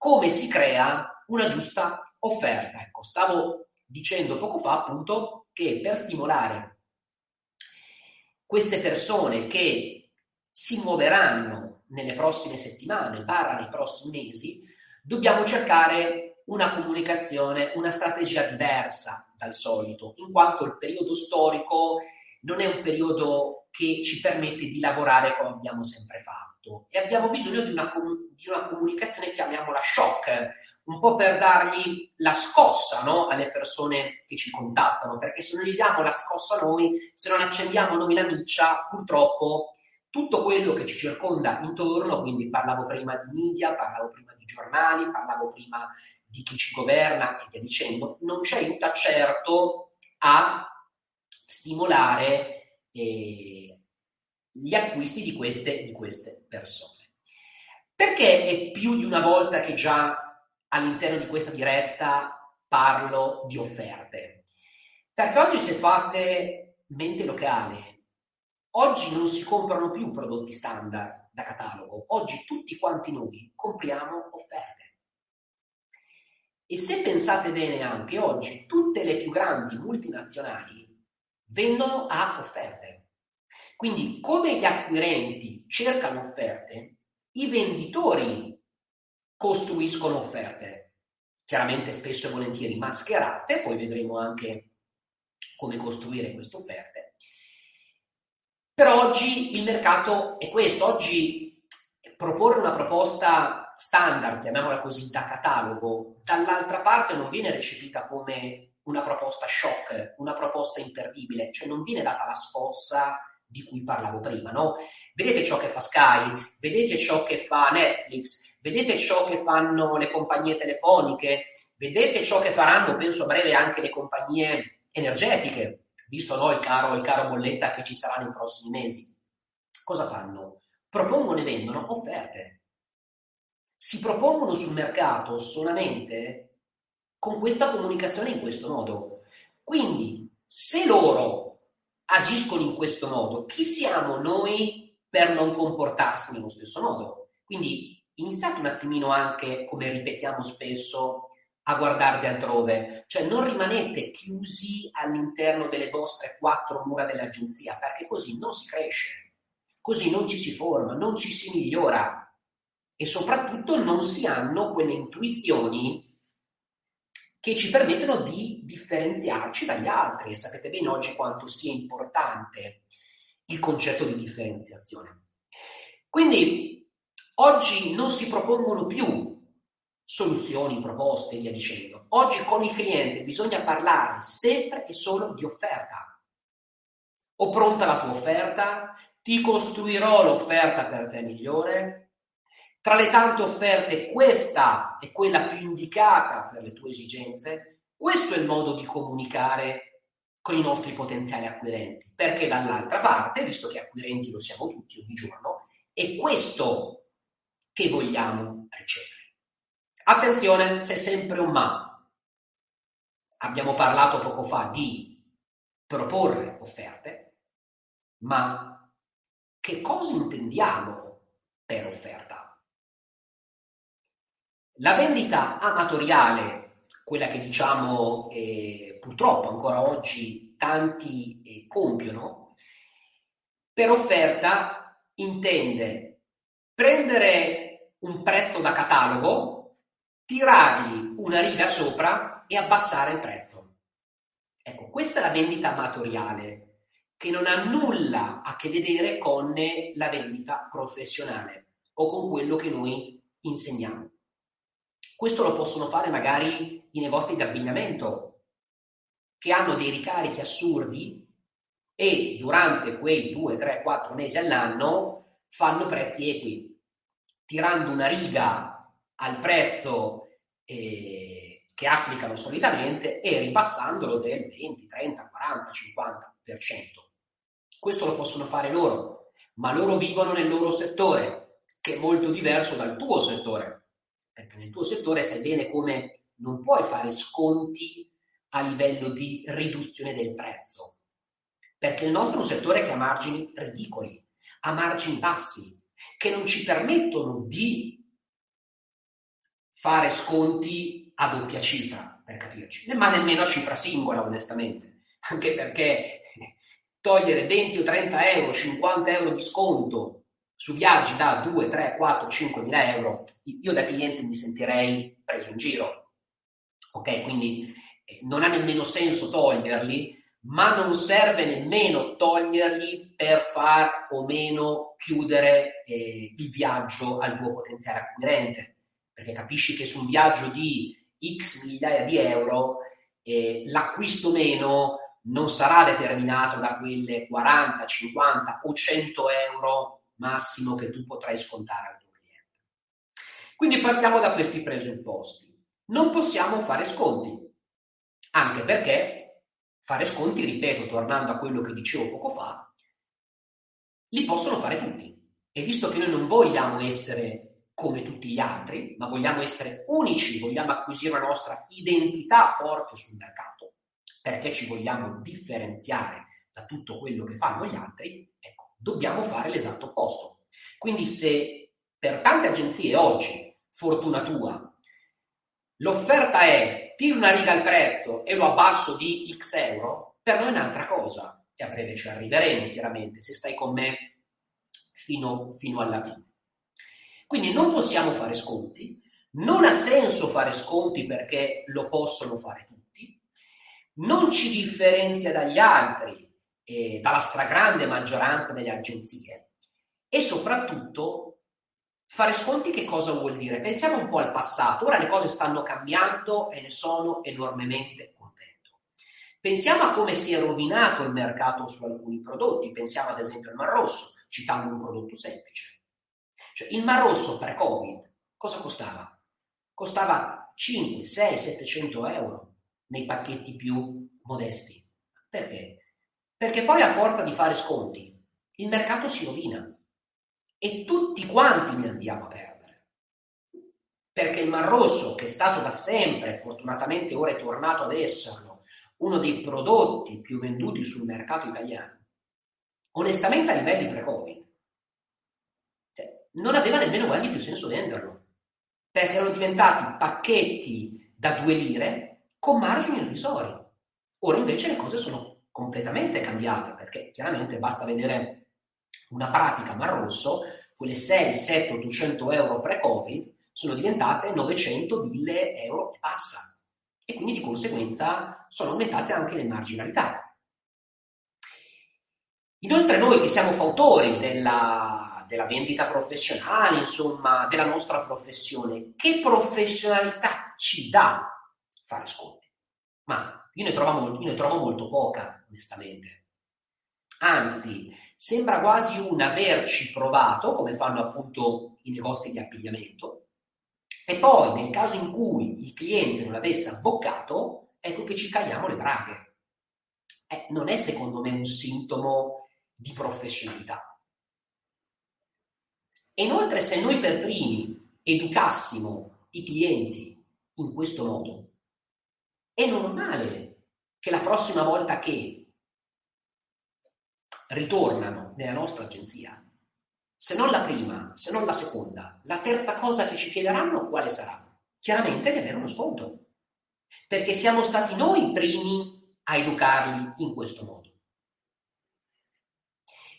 come si crea una giusta offerta. Ecco, stavo dicendo poco fa appunto che per stimolare queste persone che si muoveranno nelle prossime settimane, barra nei prossimi mesi, dobbiamo cercare una comunicazione, una strategia diversa dal solito, in quanto il periodo storico non è un periodo che ci permette di lavorare come abbiamo sempre fatto e abbiamo bisogno di una, di una comunicazione, chiamiamola shock, un po' per dargli la scossa no? alle persone che ci contattano, perché se non gli diamo la scossa a noi, se non accendiamo noi la miccia, purtroppo tutto quello che ci circonda intorno, quindi parlavo prima di media, parlavo prima di giornali, parlavo prima di chi ci governa e via dicendo, non ci aiuta certo a stimolare eh, gli acquisti di queste, di queste persone. Perché è più di una volta che già all'interno di questa diretta parlo di offerte? Perché oggi se fate mente locale, oggi non si comprano più prodotti standard da catalogo, oggi tutti quanti noi compriamo offerte. E se pensate bene anche oggi, tutte le più grandi multinazionali vendono a offerte. Quindi come gli acquirenti cercano offerte, i venditori costruiscono offerte, chiaramente spesso e volentieri mascherate, poi vedremo anche come costruire queste offerte. Però oggi il mercato è questo, oggi proporre una proposta standard, chiamiamola così, da catalogo, dall'altra parte non viene recepita come una proposta shock, una proposta imperdibile, cioè non viene data la scossa di cui parlavo prima, no? Vedete ciò che fa Sky, vedete ciò che fa Netflix, vedete ciò che fanno le compagnie telefoniche, vedete ciò che faranno, penso a breve, anche le compagnie energetiche, visto no, il, caro, il caro bolletta che ci sarà nei prossimi mesi. Cosa fanno? Propongono e vendono offerte. Si propongono sul mercato solamente con questa comunicazione in questo modo. Quindi, se loro agiscono in questo modo, chi siamo noi per non comportarsi nello stesso modo? Quindi iniziate un attimino anche, come ripetiamo spesso, a guardarvi altrove, cioè non rimanete chiusi all'interno delle vostre quattro mura dell'agenzia, perché così non si cresce, così non ci si forma, non ci si migliora e soprattutto non si hanno quelle intuizioni che ci permettono di differenziarci dagli altri e sapete bene oggi quanto sia importante il concetto di differenziazione. Quindi Oggi non si propongono più soluzioni, proposte e via dicendo. Oggi con il cliente bisogna parlare sempre e solo di offerta. Ho pronta la tua offerta? Ti costruirò l'offerta per te migliore? Tra le tante offerte, questa è quella più indicata per le tue esigenze? Questo è il modo di comunicare con i nostri potenziali acquirenti, perché dall'altra parte, visto che acquirenti lo siamo tutti ogni giorno, è questo che vogliamo ricevere. Attenzione, c'è sempre un ma. Abbiamo parlato poco fa di proporre offerte, ma che cosa intendiamo per offerta? La vendita amatoriale, quella che diciamo eh, purtroppo ancora oggi tanti eh, compiono, per offerta intende prendere un prezzo da catalogo, tirargli una riga sopra e abbassare il prezzo. Ecco, questa è la vendita amatoriale, che non ha nulla a che vedere con la vendita professionale o con quello che noi insegniamo. Questo lo possono fare magari i negozi di abbigliamento, che hanno dei ricarichi assurdi e durante quei 2, 3, 4 mesi all'anno fanno prezzi equi tirando una riga al prezzo eh, che applicano solitamente e ripassandolo del 20, 30, 40, 50%. Questo lo possono fare loro, ma loro vivono nel loro settore, che è molto diverso dal tuo settore, perché nel tuo settore sai bene come non puoi fare sconti a livello di riduzione del prezzo, perché il nostro è un settore che ha margini ridicoli, ha margini bassi, che non ci permettono di fare sconti a doppia cifra, per capirci, ma nemmeno a cifra singola, onestamente, anche perché togliere 20 o 30 euro, 50 euro di sconto su viaggi da 2, 3, 4, 5 mila euro, io da cliente mi sentirei preso in giro. Ok, quindi eh, non ha nemmeno senso toglierli, ma non serve nemmeno toglierli per far o meno chiudere eh, il viaggio al tuo potenziale acquirente, perché capisci che su un viaggio di x migliaia di euro eh, l'acquisto meno non sarà determinato da quelle 40, 50 o 100 euro massimo che tu potrai scontare al tuo cliente. Quindi partiamo da questi presupposti. Non possiamo fare sconti, anche perché fare sconti, ripeto, tornando a quello che dicevo poco fa, li possono fare tutti. E visto che noi non vogliamo essere come tutti gli altri, ma vogliamo essere unici, vogliamo acquisire una nostra identità forte sul mercato, perché ci vogliamo differenziare da tutto quello che fanno gli altri, ecco, dobbiamo fare l'esatto opposto. Quindi se per tante agenzie oggi, fortuna tua, l'offerta è tiro una riga al prezzo e lo abbasso di x euro, per noi è un'altra cosa. E a breve ci arriveremo, chiaramente, se stai con me fino, fino alla fine. Quindi non possiamo fare sconti, non ha senso fare sconti perché lo possono fare tutti, non ci differenzia dagli altri, eh, dalla stragrande maggioranza delle agenzie e soprattutto fare sconti che cosa vuol dire? Pensiamo un po' al passato, ora le cose stanno cambiando e ne sono enormemente contento. Pensiamo a come si è rovinato il mercato su alcuni prodotti, pensiamo ad esempio al Mar Rosso, citando un prodotto semplice. Cioè, il Mar Rosso pre-Covid cosa costava? Costava 5, 6, 700 euro nei pacchetti più modesti. Perché? Perché poi a forza di fare sconti il mercato si rovina e tutti quanti ne andiamo a perdere. Perché il Mar Rosso, che è stato da sempre, fortunatamente ora è tornato ad esserlo, uno dei prodotti più venduti sul mercato italiano, onestamente a livelli pre-Covid, cioè, non aveva nemmeno quasi più senso venderlo, perché erano diventati pacchetti da due lire con margini irrisori. Ora invece le cose sono completamente cambiate, perché chiaramente basta vedere una pratica Mar Rosso, quelle 6, 7, 800 euro pre-Covid sono diventate 900, 1000 euro e passa. E quindi di conseguenza sono aumentate anche le marginalità. Inoltre noi che siamo fautori della, della vendita professionale, insomma, della nostra professione, che professionalità ci dà fare sconti? Ma io ne trovo molto, ne trovo molto poca, onestamente. Anzi, sembra quasi un averci provato, come fanno appunto i negozi di abbigliamento, e poi nel caso in cui il cliente non avesse abboccato, ecco che ci cagliamo le braghe. Eh, non è secondo me un sintomo di professionalità. E inoltre se noi per primi educassimo i clienti in questo modo, è normale che la prossima volta che ritornano nella nostra agenzia, se non la prima, se non la seconda, la terza cosa che ci chiederanno quale sarà? Chiaramente di avere uno sconto, perché siamo stati noi i primi a educarli in questo modo.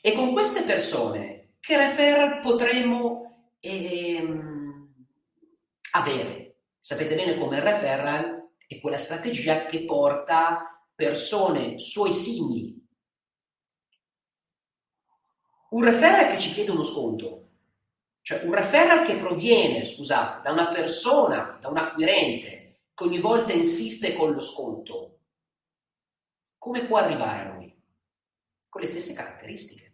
E con queste persone che referral potremmo ehm, avere? Sapete bene come referral è quella strategia che porta persone suoi simili un referral che ci chiede uno sconto, cioè un referral che proviene, scusate, da una persona, da un acquirente, che ogni volta insiste con lo sconto, come può arrivare a noi? Con le stesse caratteristiche.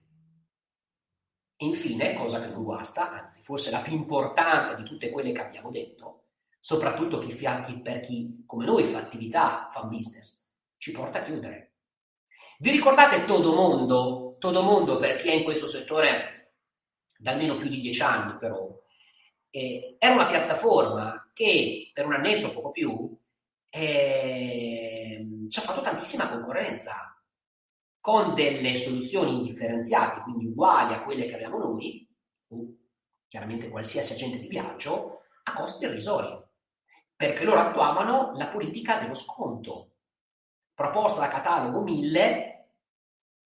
E infine, cosa che non guasta, anzi forse la più importante di tutte quelle che abbiamo detto, soprattutto chi, per chi come noi fa attività, fa un business, ci porta a chiudere. Vi ricordate Todomondo Todo Mondo, per chi è in questo settore da almeno più di dieci anni però, eh, era una piattaforma che per un annetto, poco più, eh, ci ha fatto tantissima concorrenza con delle soluzioni indifferenziate, quindi uguali a quelle che abbiamo noi, o chiaramente qualsiasi agente di viaggio, a costi irrisori. Perché loro attuavano la politica dello sconto, proposta da catalogo 1000,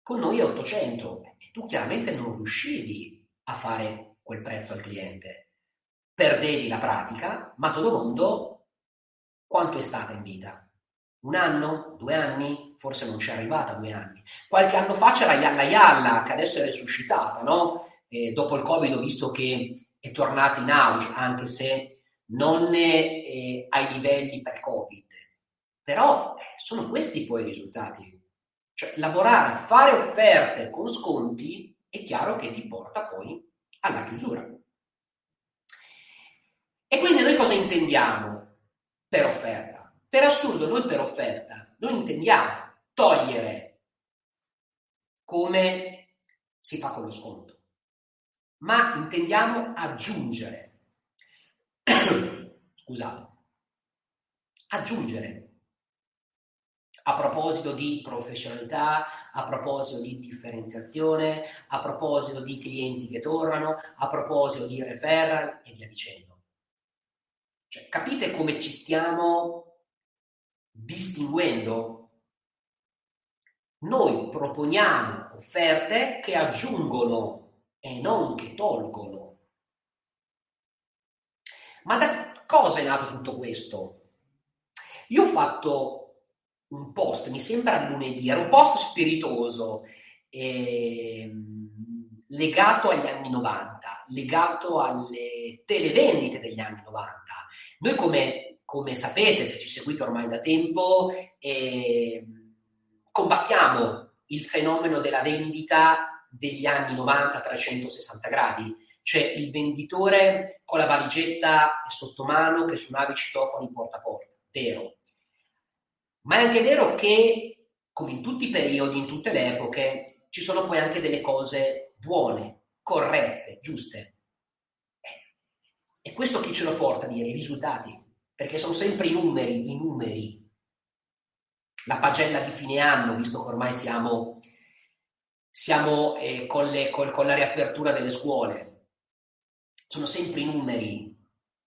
con noi è 800. E tu chiaramente non riuscivi a fare quel prezzo al cliente. Perdevi la pratica, ma todo mondo quanto è stata in vita? Un anno? Due anni? Forse non c'è arrivata due anni. Qualche anno fa c'era Yalla Yalla, che adesso è resuscitata, no? Eh, dopo il Covid ho visto che è tornata in auge, anche se non eh, ai livelli pre-Covid. Però eh, sono questi poi i risultati. Cioè, lavorare, fare offerte con sconti è chiaro che ti porta poi alla chiusura. E quindi noi cosa intendiamo per offerta? Per assurdo, noi per offerta non intendiamo togliere come si fa con lo sconto, ma intendiamo aggiungere. Scusate, aggiungere a proposito di professionalità, a proposito di differenziazione, a proposito di clienti che tornano, a proposito di referral e via dicendo. Cioè, capite come ci stiamo distinguendo? Noi proponiamo offerte che aggiungono e non che tolgono. Ma da cosa è nato tutto questo? Io ho fatto un post, mi sembra lunedì, era un post spiritoso, eh, legato agli anni 90, legato alle televendite degli anni 90. Noi come, come sapete, se ci seguite ormai da tempo, eh, combattiamo il fenomeno della vendita degli anni 90 a 360 gradi, cioè il venditore con la valigetta sotto mano che suonava i citofoni porta a porta, vero, ma è anche vero che, come in tutti i periodi, in tutte le epoche, ci sono poi anche delle cose buone, corrette, giuste. E questo chi ce lo porta a dire? I risultati, perché sono sempre i numeri, i numeri. La pagella di fine anno, visto che ormai siamo, siamo eh, con, le, con, con la riapertura delle scuole, sono sempre i numeri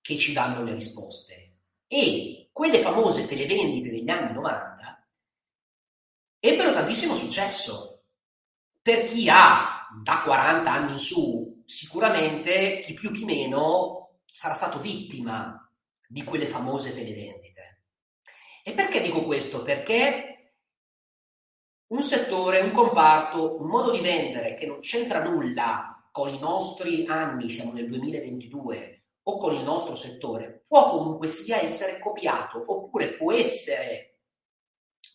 che ci danno le risposte. E quelle famose televendite degli anni 90 ebbero tantissimo successo. Per chi ha da 40 anni in su, sicuramente chi più chi meno sarà stato vittima di quelle famose televendite. E perché dico questo? Perché un settore, un comparto, un modo di vendere che non c'entra nulla con i nostri anni, siamo nel 2022, o con il nostro settore può comunque sia essere copiato oppure può essere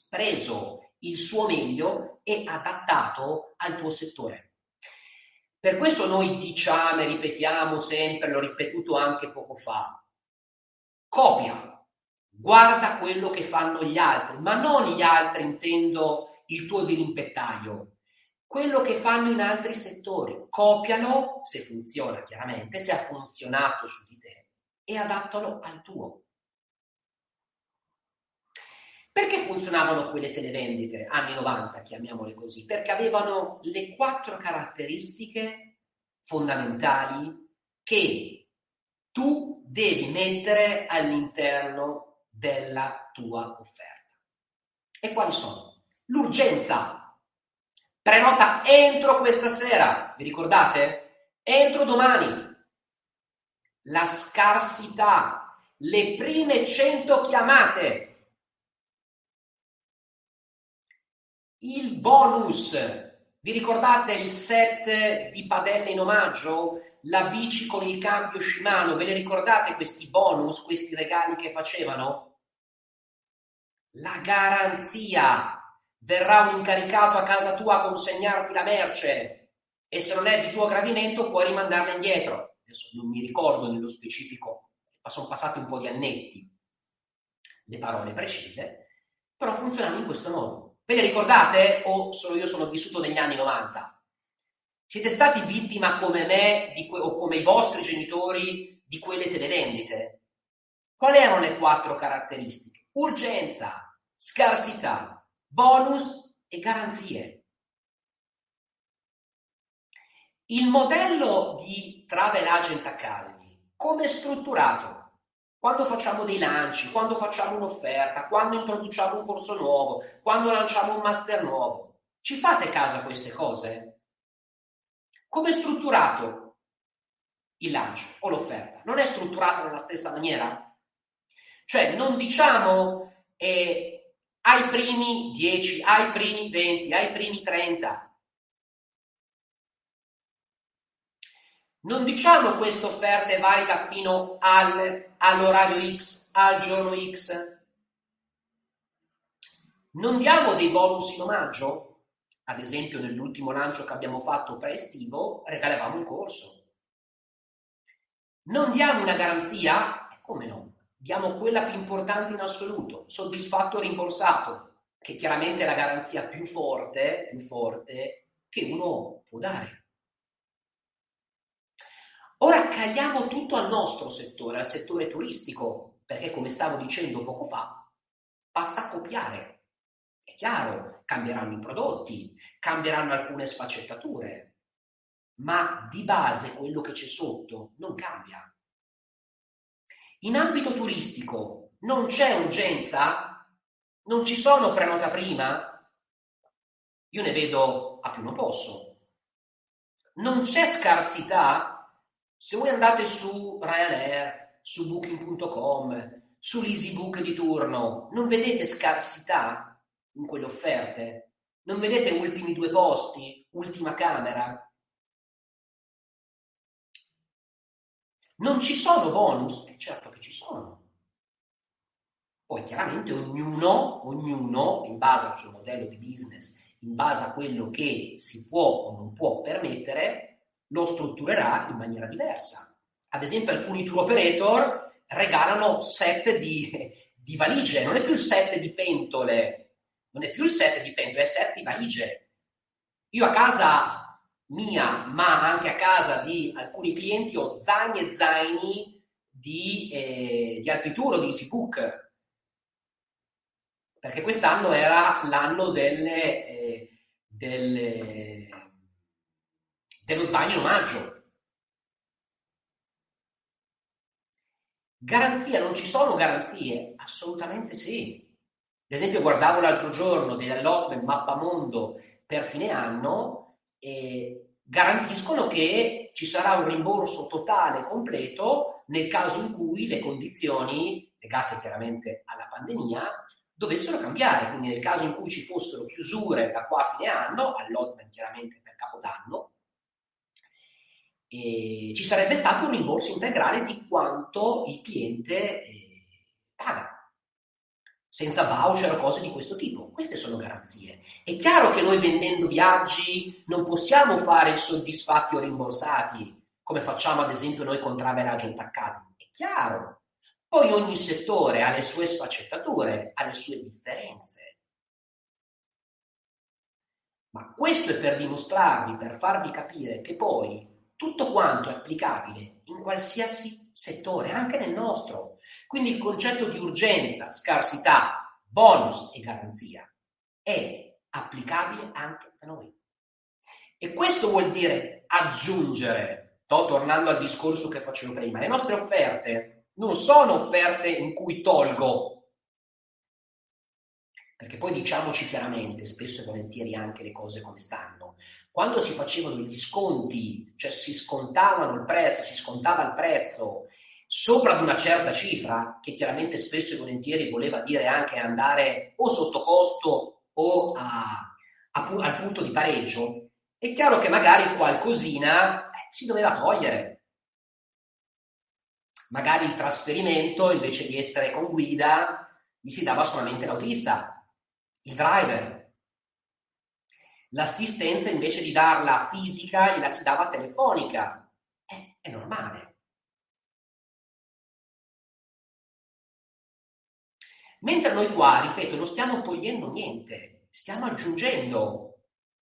preso il suo meglio e adattato al tuo settore. Per questo noi diciamo e ripetiamo sempre, l'ho ripetuto anche poco fa, copia, guarda quello che fanno gli altri, ma non gli altri intendo il tuo dirimpettaio, quello che fanno in altri settori, copiano, se funziona chiaramente, se ha funzionato su di te, e adattalo al tuo. Perché funzionavano quelle televendite, anni 90, chiamiamole così? Perché avevano le quattro caratteristiche fondamentali che tu devi mettere all'interno della tua offerta. E quali sono? L'urgenza, Prenota entro questa sera, vi ricordate? Entro domani. La scarsità, le prime 100 chiamate. Il bonus, vi ricordate il set di padelle in omaggio? La bici con il cambio Shimano, ve ne ricordate questi bonus, questi regali che facevano? La garanzia, verrà un incaricato a casa tua a consegnarti la merce e se non è di tuo gradimento puoi rimandarla indietro. Adesso non mi ricordo nello specifico, ma sono passati un po' di annetti le parole precise, però funzionano in questo modo. Ve le ricordate o solo io sono vissuto negli anni 90? Siete stati vittima come me que- o come i vostri genitori di quelle televendite? Quali erano le quattro caratteristiche? Urgenza, scarsità, bonus e garanzie. Il modello di Travel Agent Academy, come è strutturato? quando facciamo dei lanci, quando facciamo un'offerta, quando introduciamo un corso nuovo, quando lanciamo un master nuovo. Ci fate caso a queste cose? Come è strutturato il lancio o l'offerta? Non è strutturato nella stessa maniera? Cioè non diciamo eh, ai primi 10, ai primi 20, ai primi 30, Non diciamo questa offerta è valida fino al, all'orario X, al giorno X. Non diamo dei bonus in omaggio? Ad esempio, nell'ultimo lancio che abbiamo fatto pre-estivo, regalavamo un corso. Non diamo una garanzia? E come no? Diamo quella più importante in assoluto, soddisfatto o rimborsato, che chiaramente è la garanzia più forte, più forte che uno può dare. Ora caliamo tutto al nostro settore, al settore turistico, perché come stavo dicendo poco fa, basta copiare. È chiaro, cambieranno i prodotti, cambieranno alcune sfaccettature, ma di base quello che c'è sotto non cambia. In ambito turistico non c'è urgenza? Non ci sono prenota prima? Io ne vedo a più non posso. Non c'è scarsità? Se voi andate su Ryanair, su Booking.com, sull'EasyBook di turno, non vedete scarsità in quelle offerte? Non vedete ultimi due posti, ultima camera? Non ci sono bonus? Eh certo che ci sono. Poi chiaramente ognuno, ognuno, in base al suo modello di business, in base a quello che si può o non può permettere, lo strutturerà in maniera diversa. Ad esempio, alcuni tour operator regalano set di, di valigie, non è più il set di pentole, non è più il set di pentole, è set di valigie. Io a casa mia, ma anche a casa di alcuni clienti, ho zaini e zaini di, eh, di Alpitour di EasyBook, perché quest'anno era l'anno delle, eh, delle dello zaino in omaggio. Garanzia, non ci sono garanzie? Assolutamente sì. Ad esempio guardavo l'altro giorno dell'allotment Mappamondo per fine anno e garantiscono che ci sarà un rimborso totale completo nel caso in cui le condizioni legate chiaramente alla pandemia dovessero cambiare, quindi nel caso in cui ci fossero chiusure da qua a fine anno, allotment chiaramente per Capodanno, e ci sarebbe stato un rimborso integrale di quanto il cliente eh, senza voucher o cose di questo tipo. Queste sono garanzie. È chiaro che noi vendendo viaggi non possiamo fare soddisfatti o rimborsati, come facciamo ad esempio noi con Travel Agent Academy. È chiaro. Poi ogni settore ha le sue sfaccettature, ha le sue differenze. Ma questo è per dimostrarvi, per farvi capire che poi tutto quanto è applicabile in qualsiasi settore, anche nel nostro. Quindi il concetto di urgenza, scarsità, bonus e garanzia è applicabile anche da noi. E questo vuol dire aggiungere, sto tornando al discorso che facevo prima, le nostre offerte non sono offerte in cui tolgo perché poi diciamoci chiaramente, spesso e volentieri anche le cose come stanno. Quando si facevano gli sconti, cioè si scontavano il prezzo, si scontava il prezzo sopra ad una certa cifra, che chiaramente spesso e volentieri voleva dire anche andare o sotto costo o a, a, al punto di pareggio, è chiaro che magari qualcosina eh, si doveva togliere. Magari il trasferimento, invece di essere con guida, gli si dava solamente l'autista il driver. L'assistenza invece di darla fisica gliela si dava telefonica. Eh, è normale. Mentre noi qua, ripeto, non stiamo togliendo niente, stiamo aggiungendo,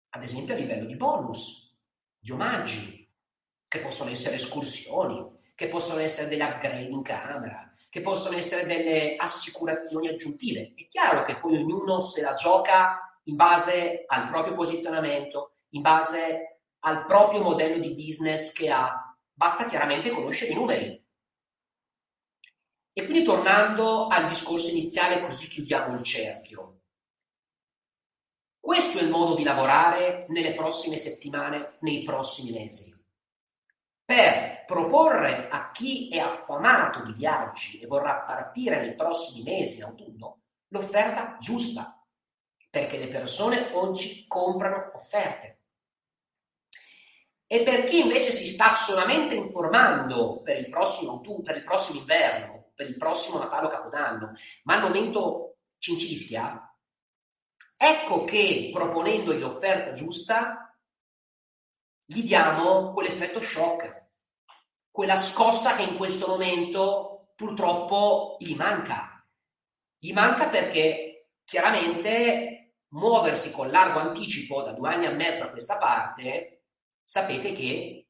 ad esempio a livello di bonus, di omaggi, che possono essere escursioni, che possono essere degli upgrade in camera, che possono essere delle assicurazioni aggiuntive. È chiaro che poi ognuno se la gioca in base al proprio posizionamento, in base al proprio modello di business che ha. Basta chiaramente conoscere i numeri. E quindi tornando al discorso iniziale, così chiudiamo il cerchio. Questo è il modo di lavorare nelle prossime settimane, nei prossimi mesi, per proporre a chi è affamato di viaggi e vorrà partire nei prossimi mesi, in autunno, l'offerta giusta, perché le persone oggi comprano offerte. E per chi invece si sta solamente informando per il prossimo autunno, per il prossimo inverno, per il prossimo Natale o Capodanno, ma al momento cincischia, ecco che proponendogli l'offerta giusta, gli diamo quell'effetto shock, quella scossa che in questo momento purtroppo gli manca. Gli manca perché chiaramente muoversi con largo anticipo da due anni e mezzo a questa parte sapete che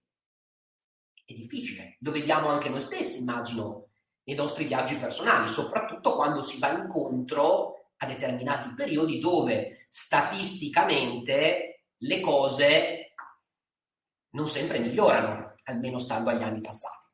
è difficile. Lo vediamo anche noi stessi, immagino, nei nostri viaggi personali, soprattutto quando si va incontro a determinati periodi dove statisticamente le cose non sempre migliorano, almeno stando agli anni passati.